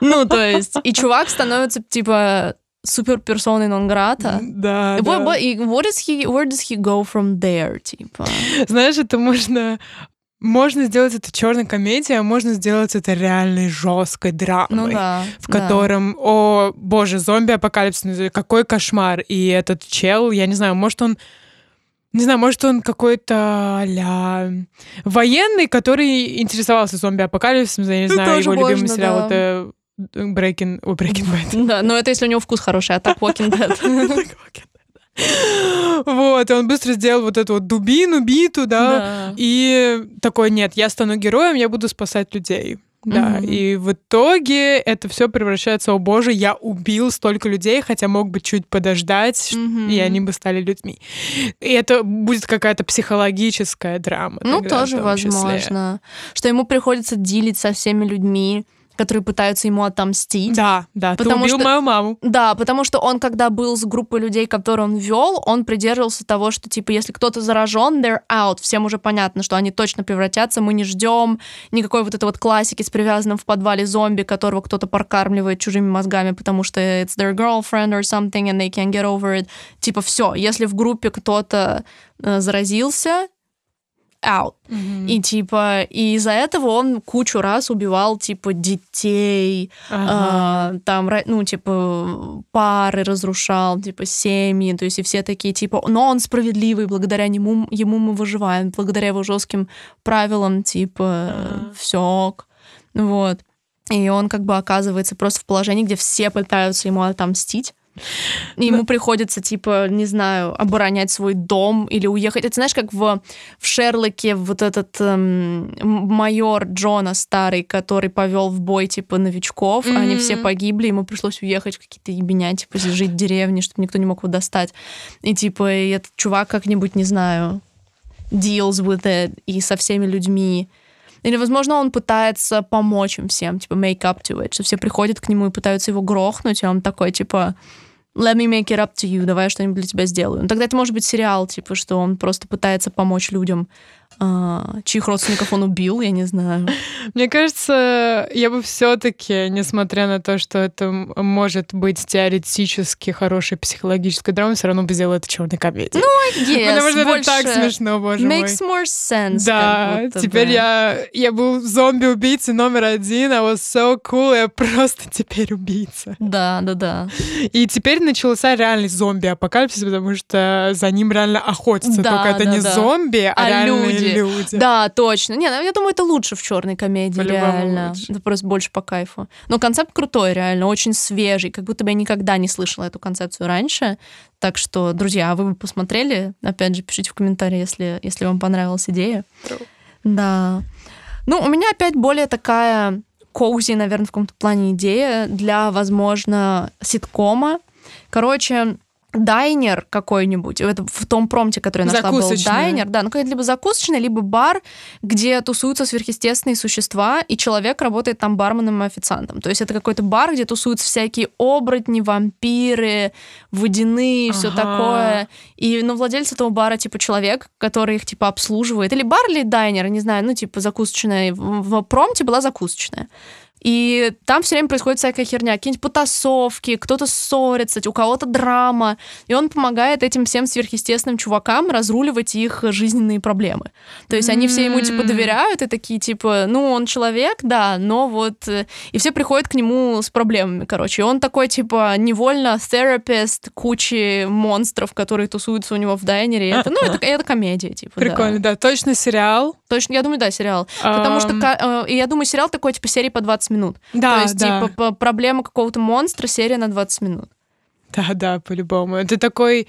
ну, то есть, и чувак становится, типа, супер персоной нон-грата. Да, what, да. What, what is he, where does he go from there, типа? Знаешь, это можно можно сделать это черной комедией, а можно сделать это реальной жесткой драмой, ну, да, в котором, да. о боже, зомби-апокалипсис, какой кошмар. И этот чел, я не знаю, может он не знаю, может, он какой-то а военный, который интересовался зомби-апокалипсисом, я не ну, знаю, его можно, любимый сериал да. это Breaking, о, Breaking Bad. Да, но это если у него вкус хороший, а так Walking Dead. Вот, и он быстро сделал вот эту вот дубину, биту, да, да. и такой, нет, я стану героем, я буду спасать людей. Да, угу. и в итоге это все превращается, о боже, я убил столько людей, хотя мог бы чуть подождать, угу. и они бы стали людьми. И это будет какая-то психологическая драма. Ну, тоже возможно. Что ему приходится дилить со всеми людьми, которые пытаются ему отомстить. Да, да, потому ты убил что, мою маму. Да, потому что он, когда был с группой людей, которые он вел, он придерживался того, что, типа, если кто-то заражен, they're out. Всем уже понятно, что они точно превратятся, мы не ждем никакой вот этой вот классики с привязанным в подвале зомби, которого кто-то прокармливает чужими мозгами, потому что it's their girlfriend or something, and they can't get over it. Типа, все, если в группе кто-то э, заразился, out. Mm-hmm. И типа, и из-за этого он кучу раз убивал, типа, детей, ага. э, там, ну, типа, пары разрушал, типа, семьи, то есть и все такие, типа, но он справедливый, благодаря нему, ему мы выживаем, благодаря его жестким правилам, типа, ага. все, вот. И он как бы оказывается просто в положении, где все пытаются ему отомстить. И ему приходится, типа, не знаю, оборонять свой дом или уехать. Это знаешь, как в, в Шерлоке вот этот эм, майор Джона старый, который повел в бой, типа, новичков, mm-hmm. они все погибли, ему пришлось уехать в какие-то ебеня, типа, жить в деревне, чтобы никто не мог его достать. И, типа, и этот чувак как-нибудь, не знаю, deals with it, и со всеми людьми. Или, возможно, он пытается помочь им всем, типа, make up to it, что все приходят к нему и пытаются его грохнуть, и он такой, типа, let me make it up to you, давай я что-нибудь для тебя сделаю. Ну, тогда это может быть сериал, типа, что он просто пытается помочь людям а, чьих родственников он убил, я не знаю. Мне кажется, я бы все-таки, несмотря на то, что это может быть теоретически хорошей психологической драмой, все равно бы сделала это черной комедией. Ну, yes, Потому что это так смешно, боже Makes мой. more sense. Да, теперь бы. я, я был зомби-убийцей номер один, I was so cool, я просто теперь убийца. Да, да, да. И теперь начался реальный зомби-апокалипсис, потому что за ним реально охотятся. Да, Только это да, не да. зомби, а, а реальные люди люди. люди. Да, точно. Не, ну, я думаю, это лучше в черной комедии, реально. Лучше. Это просто больше по кайфу. Но концепт крутой, реально, очень свежий. Как будто бы я никогда не слышала эту концепцию раньше. Так что, друзья, а вы бы посмотрели? Опять же, пишите в комментарии, если, если вам понравилась идея. True. Да. Ну, у меня опять более такая коузи, наверное, в каком-то плане идея для, возможно, ситкома. Короче, дайнер какой-нибудь, это в том промте, который я нашла, был дайнер, да, ну какой-то либо закусочный, либо бар, где тусуются сверхъестественные существа, и человек работает там барменом и официантом. То есть это какой-то бар, где тусуются всякие оборотни, вампиры, водяные, ага. все такое. И, ну, владелец этого бара, типа, человек, который их, типа, обслуживает. Или бар, или дайнер, не знаю, ну, типа, закусочная. В промте была закусочная. И там все время происходит всякая херня, какие-нибудь потасовки, кто-то ссорится, у кого-то драма. И он помогает этим всем сверхъестественным чувакам разруливать их жизненные проблемы. То есть они все ему типа доверяют и такие типа, ну он человек, да, но вот э, и все приходят к нему с проблемами, короче. И он такой типа невольно терапевт кучи монстров, которые тусуются у него в дайнере. Это, ну это, это комедия типа. Прикольно, да. да. Точно сериал. Точно, я думаю, да, сериал. Потому что э, я думаю, сериал такой типа серии по 20 минут. Да, То есть, да. типа, проблема какого-то монстра, серия на 20 минут. Да, да, по-любому. Это такой...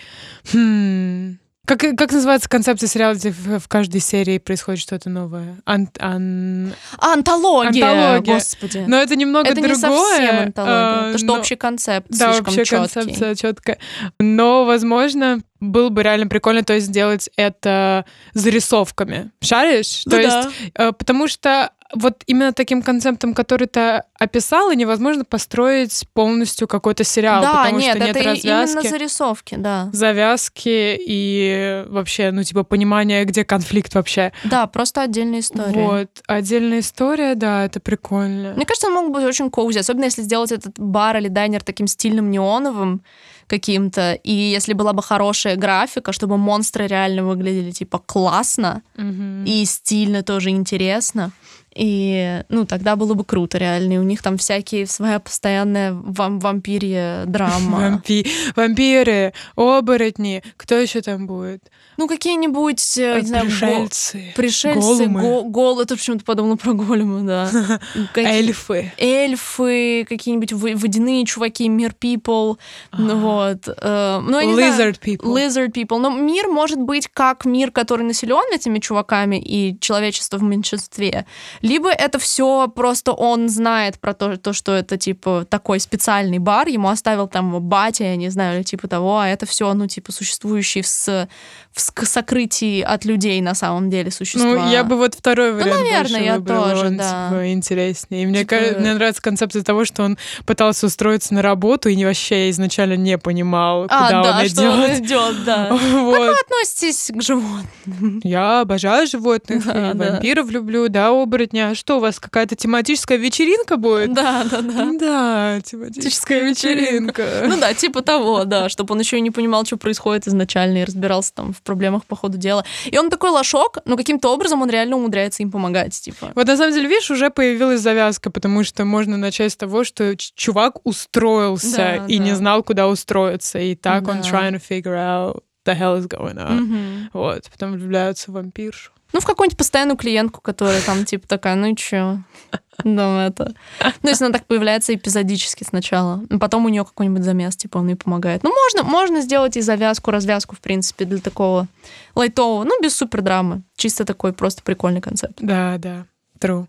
Хм... Как, как называется концепция сериала, где в, в каждой серии происходит что-то новое? Ан, ан... Антология, антология, господи. Но это немного это другое. Это не совсем антология, а, потому что но... общий концепт Да, слишком общая концепция четкая. Но, возможно, было бы реально прикольно, то есть сделать это зарисовками. Шаришь? Ну, то да. есть, э, потому что вот именно таким концептом, который ты описала, невозможно построить полностью какой-то сериал, да, потому нет, что нет это развязки. именно зарисовки, да. Завязки и вообще, ну, типа, понимание, где конфликт вообще. Да, просто отдельная история. Вот, отдельная история, да, это прикольно. Мне кажется, он мог быть очень коузи, особенно если сделать этот бар или дайнер таким стильным неоновым, каким-то. И если была бы хорошая графика, чтобы монстры реально выглядели типа классно mm-hmm. и стильно тоже интересно, и, ну, тогда было бы круто, реально. И у них там всякие своя постоянная вам вампирья драма. Вампи... Вампиры, оборотни. Кто еще там будет? Ну, какие-нибудь, э, не знаю, пришельцы. Го... Пришельцы, го... гол... Это почему-то подобно про голема, да. Эльфы. Эльфы, какие-нибудь водяные чуваки, мир people. Ну вот. Э, ну, Lizard people. Lizard people. Но мир может быть как мир, который населен этими чуваками и человечество в меньшинстве либо это все просто он знает про то, то, что это типа такой специальный бар, ему оставил там батя, я не знаю, или типа того, а это все, ну, типа, существующий в, в сокрытии от людей на самом деле существа. Ну, я бы вот второй вариант ну, наверное, я выбрала, тоже, он, да. типа, интереснее. И мне, типа... мне нравится концепция того, что он пытался устроиться на работу и вообще изначально не понимал, а, куда да, он что идет. он идет, да. вот. Как вы относитесь к животным? Я обожаю животных, да, и да. вампиров люблю, да, оборотни дня. Что у вас какая-то тематическая вечеринка будет? Да, да, да. Да, тематическая вечеринка. Ну да, типа того, да, чтобы он еще и не понимал, что происходит изначально и разбирался там в проблемах по ходу дела. И он такой лошок, но каким-то образом он реально умудряется им помогать, типа. Вот на самом деле, видишь, уже появилась завязка, потому что можно начать с того, что чувак устроился да, и да. не знал, куда устроиться, и так да. он trying to figure out the hell is going on. Mm-hmm. Вот, потом влюбляются в вампиршу. Ну, в какую-нибудь постоянную клиентку, которая там, типа, такая, ну и чё? Ну, это... Ну, если она так появляется эпизодически сначала, потом у нее какой-нибудь замес, типа, он ей помогает. Ну, можно, можно сделать и завязку, развязку, в принципе, для такого лайтового, ну, без супер драмы. Чисто такой просто прикольный концепт. Да, да, true.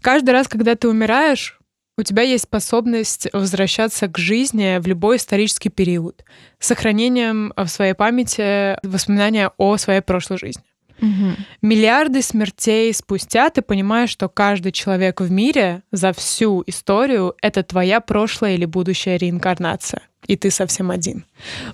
Каждый раз, когда ты умираешь, у тебя есть способность возвращаться к жизни в любой исторический период, с сохранением в своей памяти воспоминания о своей прошлой жизни. Угу. Миллиарды смертей спустя ты понимаешь, что каждый человек в мире за всю историю — это твоя прошлая или будущая реинкарнация и ты совсем один.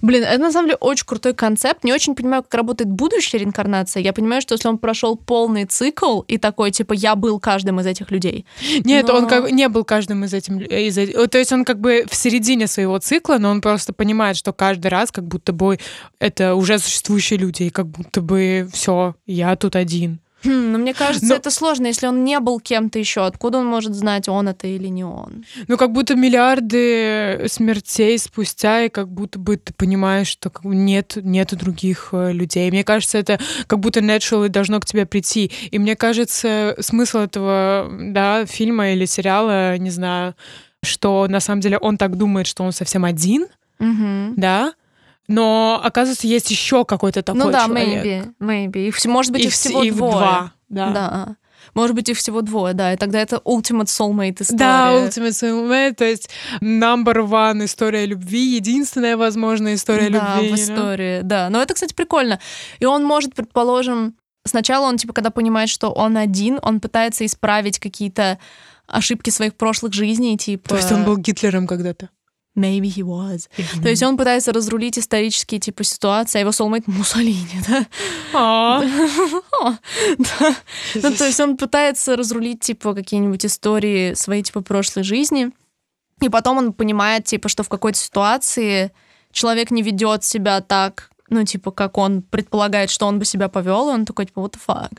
Блин, это на самом деле очень крутой концепт. Не очень понимаю, как работает будущая реинкарнация. Я понимаю, что если он прошел полный цикл и такой, типа, я был каждым из этих людей. Нет, но... он как не был каждым из этих из, то есть он как бы в середине своего цикла, но он просто понимает, что каждый раз как будто бы это уже существующие люди, и как будто бы все, я тут один. Хм, но мне кажется, Но... это сложно, если он не был кем-то еще. Откуда он может знать, он это или не он? Ну, как будто миллиарды смертей спустя, и как будто бы ты понимаешь, что нет, нет других э, людей. Мне кажется, это как будто naturally должно к тебе прийти. И мне кажется, смысл этого да, фильма или сериала, не знаю, что на самом деле он так думает, что он совсем один, угу. да, но, оказывается, есть еще какой-то такой ну, да, человек. maybe, maybe. Их, может быть, их, их всего их двое. два, да. да. Может быть, их всего двое, да, и тогда это ultimate soulmate история. Да, ultimate soulmate, то есть number one история любви, единственная возможная история да, любви. в истории, know? да. Но это, кстати, прикольно. И он может, предположим, сначала он, типа, когда понимает, что он один, он пытается исправить какие-то ошибки своих прошлых жизней, типа... То есть он был Гитлером когда-то? Maybe he was. Mm-hmm. То есть он пытается разрулить исторические типа ситуации, а его soulmate Муссолини, да? Ну, то есть он пытается разрулить типа какие-нибудь истории своей типа прошлой жизни, и потом он понимает типа, что в какой-то ситуации человек не ведет себя так, ну типа, как он предполагает, что он бы себя повел, и он такой типа, what the fuck?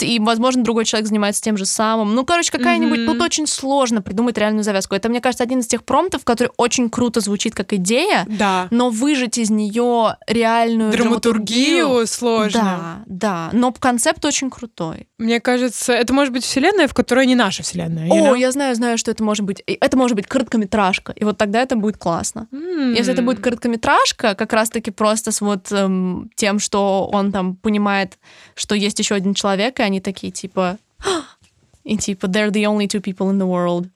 И, возможно, другой человек занимается тем же самым. Ну, короче, какая-нибудь... Mm-hmm. Тут очень сложно придумать реальную завязку. Это, мне кажется, один из тех промптов, который очень круто звучит как идея, да. но выжить из нее реальную драматургию, драматургию сложно. Да, да. Но концепт очень крутой. Мне кажется, это может быть вселенная, в которой не наша вселенная. О, know? я знаю, знаю, что это может быть. Это может быть короткометражка, и вот тогда это будет классно. Mm. Если это будет короткометражка, как раз-таки просто с вот эм, тем, что он там понимает, что есть еще один человек, и они такие типа и типа they're the only two people in the world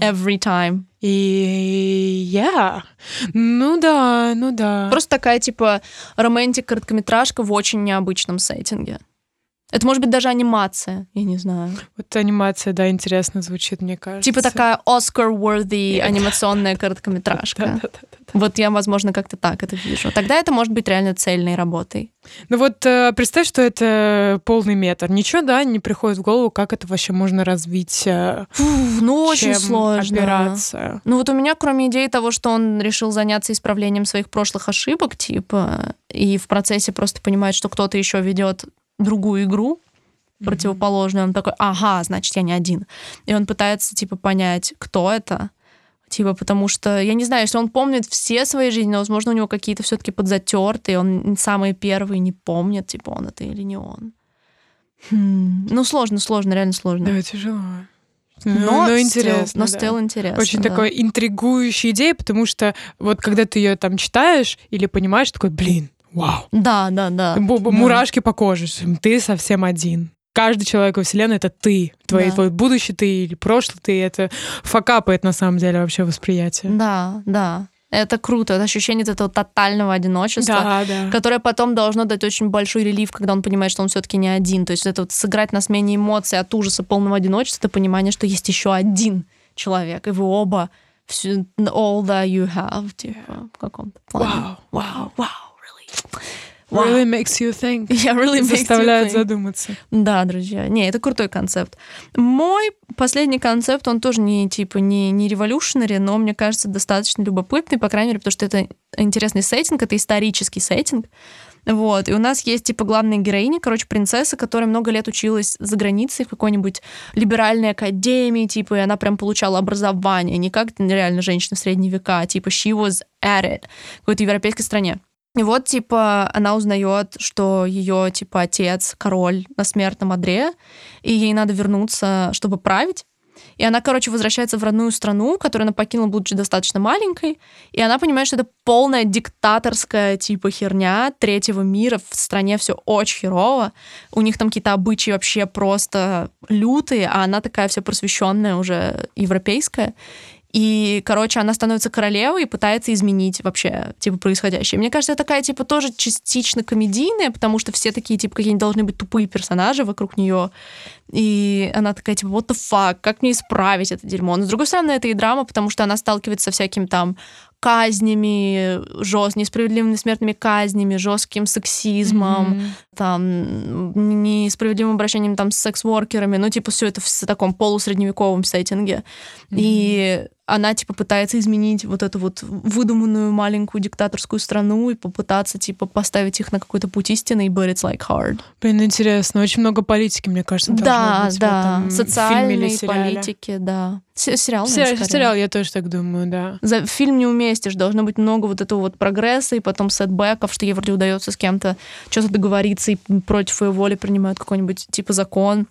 every time. И yeah. Ну да, ну да. Просто такая типа романтик короткометражка в очень необычном сеттинге. Это может быть даже анимация, я не знаю. Вот анимация, да, интересно звучит, мне кажется. Типа такая Oscar-worthy анимационная короткометражка. Вот я, возможно, как-то так это вижу. Тогда это может быть реально цельной работой. Ну вот э, представь, что это полный метр. Ничего, да, не приходит в голову, как это вообще можно развить. Э, Фу, ну, очень сложно. Опираться. Ну вот у меня, кроме идеи того, что он решил заняться исправлением своих прошлых ошибок, типа, и в процессе просто понимает, что кто-то еще ведет другую игру, противоположную, он такой, ага, значит, я не один. И он пытается, типа, понять, кто это, Типа, потому что, я не знаю, если он помнит все свои жизни, возможно, у него какие-то все-таки подзатертые, он самый первый не помнит, типа, он это или не он. Хм. Ну, сложно, сложно, реально сложно. Да, тяжело. Но, но, но интересно. Но да. still интересно. Очень да. такая интригующая идея, потому что вот когда ты ее там читаешь или понимаешь, такой, блин, вау. Да, да, да. Мурашки да. по коже. Ты совсем один каждый человек во Вселенной — это ты. Твой, да. твой будущий ты или прошлый ты. Это факапает на самом деле вообще восприятие. Да, да. Это круто, это ощущение этого тотального одиночества, да, да. которое потом должно дать очень большой релив, когда он понимает, что он все-таки не один. То есть это вот сыграть на смене эмоций от ужаса полного одиночества, понимание, что есть еще один человек, и вы оба all that you have, типа, в каком-то плане. Вау, вау, вау. Wow. Really makes you think. Yeah, really Заставляет задуматься. Да, друзья. Не, это крутой концепт. Мой последний концепт, он тоже не типа не, не революционный, но мне кажется достаточно любопытный, по крайней мере, потому что это интересный сеттинг, это исторический сеттинг. Вот. И у нас есть, типа, главная героиня, короче, принцесса, которая много лет училась за границей в какой-нибудь либеральной академии, типа, и она прям получала образование, не как реально женщина в средние века, а, типа, she was at it в какой-то европейской стране. И вот, типа, она узнает, что ее, типа, отец король на смертном одре, и ей надо вернуться, чтобы править. И она, короче, возвращается в родную страну, которую она покинула, будучи достаточно маленькой. И она понимает, что это полная диктаторская, типа, херня третьего мира. В стране все очень херово. У них там какие-то обычаи вообще просто лютые, а она такая вся просвещенная уже европейская. И, короче, она становится королевой и пытается изменить вообще, типа, происходящее. Мне кажется, такая, типа, тоже частично комедийная, потому что все такие, типа, какие-нибудь должны быть тупые персонажи вокруг нее. И она такая, типа, what the fuck, как мне исправить это дерьмо? Но, с другой стороны, это и драма, потому что она сталкивается со всяким там казнями, жест, несправедливыми смертными казнями, жестким сексизмом, mm-hmm. там, несправедливым обращением там с секс-воркерами, ну, типа, все это в таком полусредневековом сеттинге. Mm-hmm. И она, типа, пытается изменить вот эту вот выдуманную маленькую диктаторскую страну и попытаться, типа, поставить их на какой-то путь истины, but it's like hard. Блин, интересно. Очень много политики, мне кажется, Да, быть да. В этом Социальной политики, да. Сериал, Сериал, сериал, я тоже так думаю, да. За фильм не уместишь, должно быть много вот этого вот прогресса и потом сетбэков, что ей вроде удается с кем-то что-то договориться и против ее воли принимают какой-нибудь типа закон.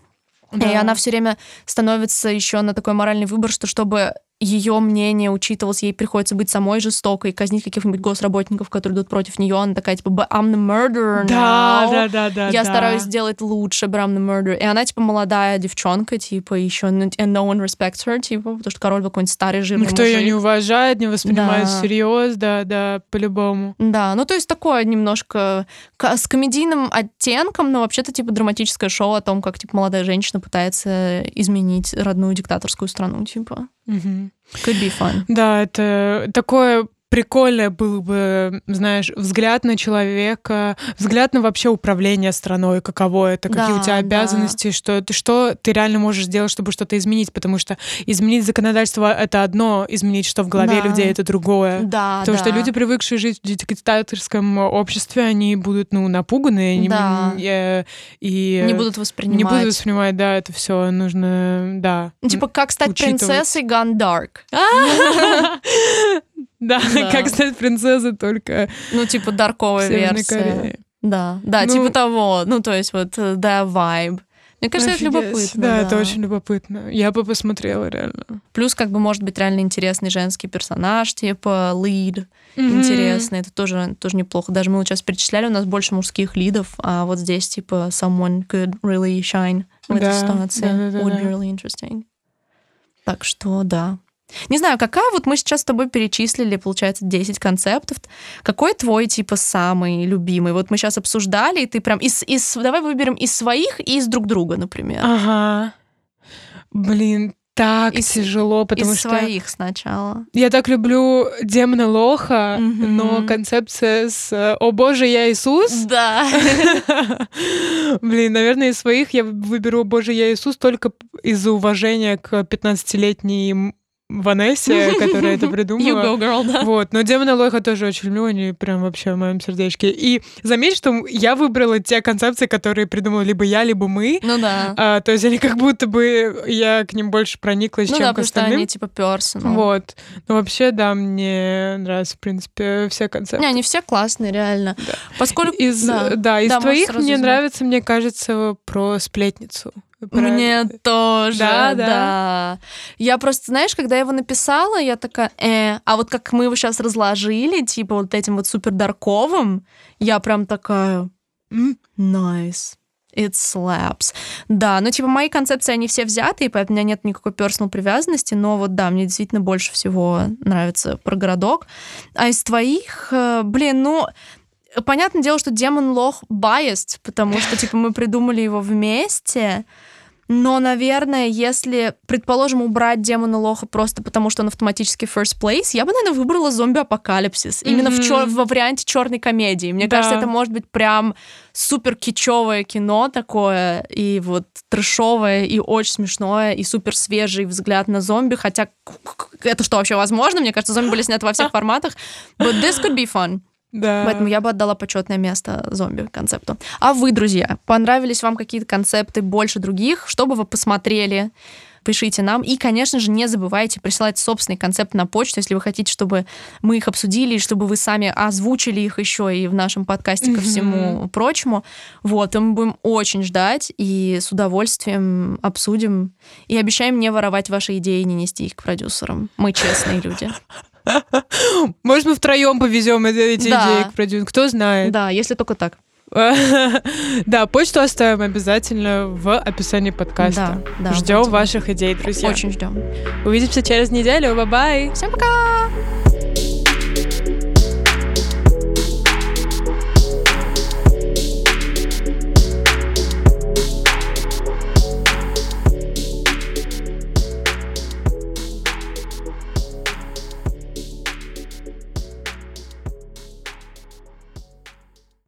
Да. И она все время становится еще на такой моральный выбор, что чтобы ее мнение учитывалось, ей приходится быть самой жестокой, казнить каких-нибудь госработников, которые идут против нее. Она такая, типа, I'm the murderer да, now. Да, да, да, Я да. стараюсь сделать лучше, but I'm the murderer. И она, типа, молодая девчонка, типа, еще and no one respects her, типа, потому что король какой-нибудь старый жирный Никто мужик. ее не уважает, не воспринимает да. всерьез, да, да, по-любому. Да, ну, то есть такое немножко с комедийным оттенком, но вообще-то, типа, драматическое шоу о том, как, типа, молодая женщина пытается изменить родную диктаторскую страну, типа. Угу. Could be fun. Да, это такое прикольно был бы, знаешь, взгляд на человека, взгляд на вообще управление страной, каково это, какие да, у тебя обязанности, да. что ты что ты реально можешь сделать, чтобы что-то изменить, потому что изменить законодательство это одно, изменить что в голове да. людей это другое. Да, потому да. что люди, привыкшие жить в диктаторском обществе, они будут, ну, напуганы да. не, э, и не будут воспринимать. Не будут воспринимать, да, это все нужно, да. Типа как стать учитывать. принцессой Dark. Да, да, как стать принцессой только. Ну, типа дарковая версия. Корее. Да, да, ну, типа того. Ну, то есть вот, э, да, vibe. Мне кажется, Офигеть. это любопытно. Да, да, это очень любопытно. Я бы посмотрела, реально. Плюс, как бы, может быть, реально интересный женский персонаж, типа lead mm-hmm. интересный. Это тоже, тоже неплохо. Даже мы вот сейчас перечисляли, у нас больше мужских лидов, а вот здесь, типа, someone could really shine в да, этой ситуации. Да, да, да, Would be really interesting. Так что, да. Не знаю, какая вот мы сейчас с тобой перечислили, получается, 10 концептов. Какой твой, типа, самый любимый? Вот мы сейчас обсуждали, и ты прям из, из... Давай выберем из своих и из друг друга, например. Ага. Блин, так из, тяжело, потому из что... своих сначала. Я так люблю демона Лоха, mm-hmm. но концепция с «О боже, я Иисус». Да. Блин, наверное, из своих я выберу «О боже, я Иисус» только из-за уважения к 15-летней Ванессе, которая это придумала. You go, girl, да. Вот. Но Демона Лойха тоже очень люблю, они прям вообще в моем сердечке. И заметь, что я выбрала те концепции, которые придумала либо я, либо мы. Ну да. А, то есть они как будто бы я к ним больше прониклась, ну, чем да, к остальным. что они типа personal. Вот. Но вообще, да, мне нравятся, в принципе, все концепты. Не, они все классные, реально. Да. Поскольку... Из, да. да, из да, твоих мне нравится, мне кажется, про сплетницу. Про... Мне тоже, да, да, да. Я просто, знаешь, когда я его написала, я такая, э, а вот как мы его сейчас разложили, типа вот этим вот супер дарковым, я прям такая, nice. It slaps. Да, ну типа мои концепции, они все взяты, и поэтому у меня нет никакой персонал привязанности, но вот да, мне действительно больше всего нравится про городок. А из твоих, э, блин, ну, понятное дело, что демон лох biased, потому что, типа, мы придумали его вместе, но, наверное, если, предположим, убрать демона лоха просто потому, что он автоматически first place, я бы, наверное, выбрала зомби-апокалипсис. Mm-hmm. Именно в чер- во варианте черной комедии. Мне да. кажется, это может быть прям супер кичевое кино такое, и вот трешовое, и очень смешное, и супер свежий взгляд на зомби. Хотя это что вообще возможно? Мне кажется, зомби были сняты во всех форматах. But this could be fun. Да. Поэтому я бы отдала почетное место зомби-концепту. А вы, друзья, понравились вам какие-то концепты больше других? Что бы вы посмотрели? Пишите нам. И, конечно же, не забывайте присылать собственный концепт на почту, если вы хотите, чтобы мы их обсудили, чтобы вы сами озвучили их еще и в нашем подкасте ко всему прочему. Вот, и мы будем очень ждать и с удовольствием обсудим. И обещаем не воровать ваши идеи и не нести их к продюсерам. Мы честные люди. Может, мы втроем повезем эти да. идеи к продюсеру. Кто знает. Да, если только так. Да, почту оставим обязательно в описании подкаста. Да, да, ждем ваших идей, друзья. Очень ждем. Увидимся через неделю. Bye-bye. Всем пока!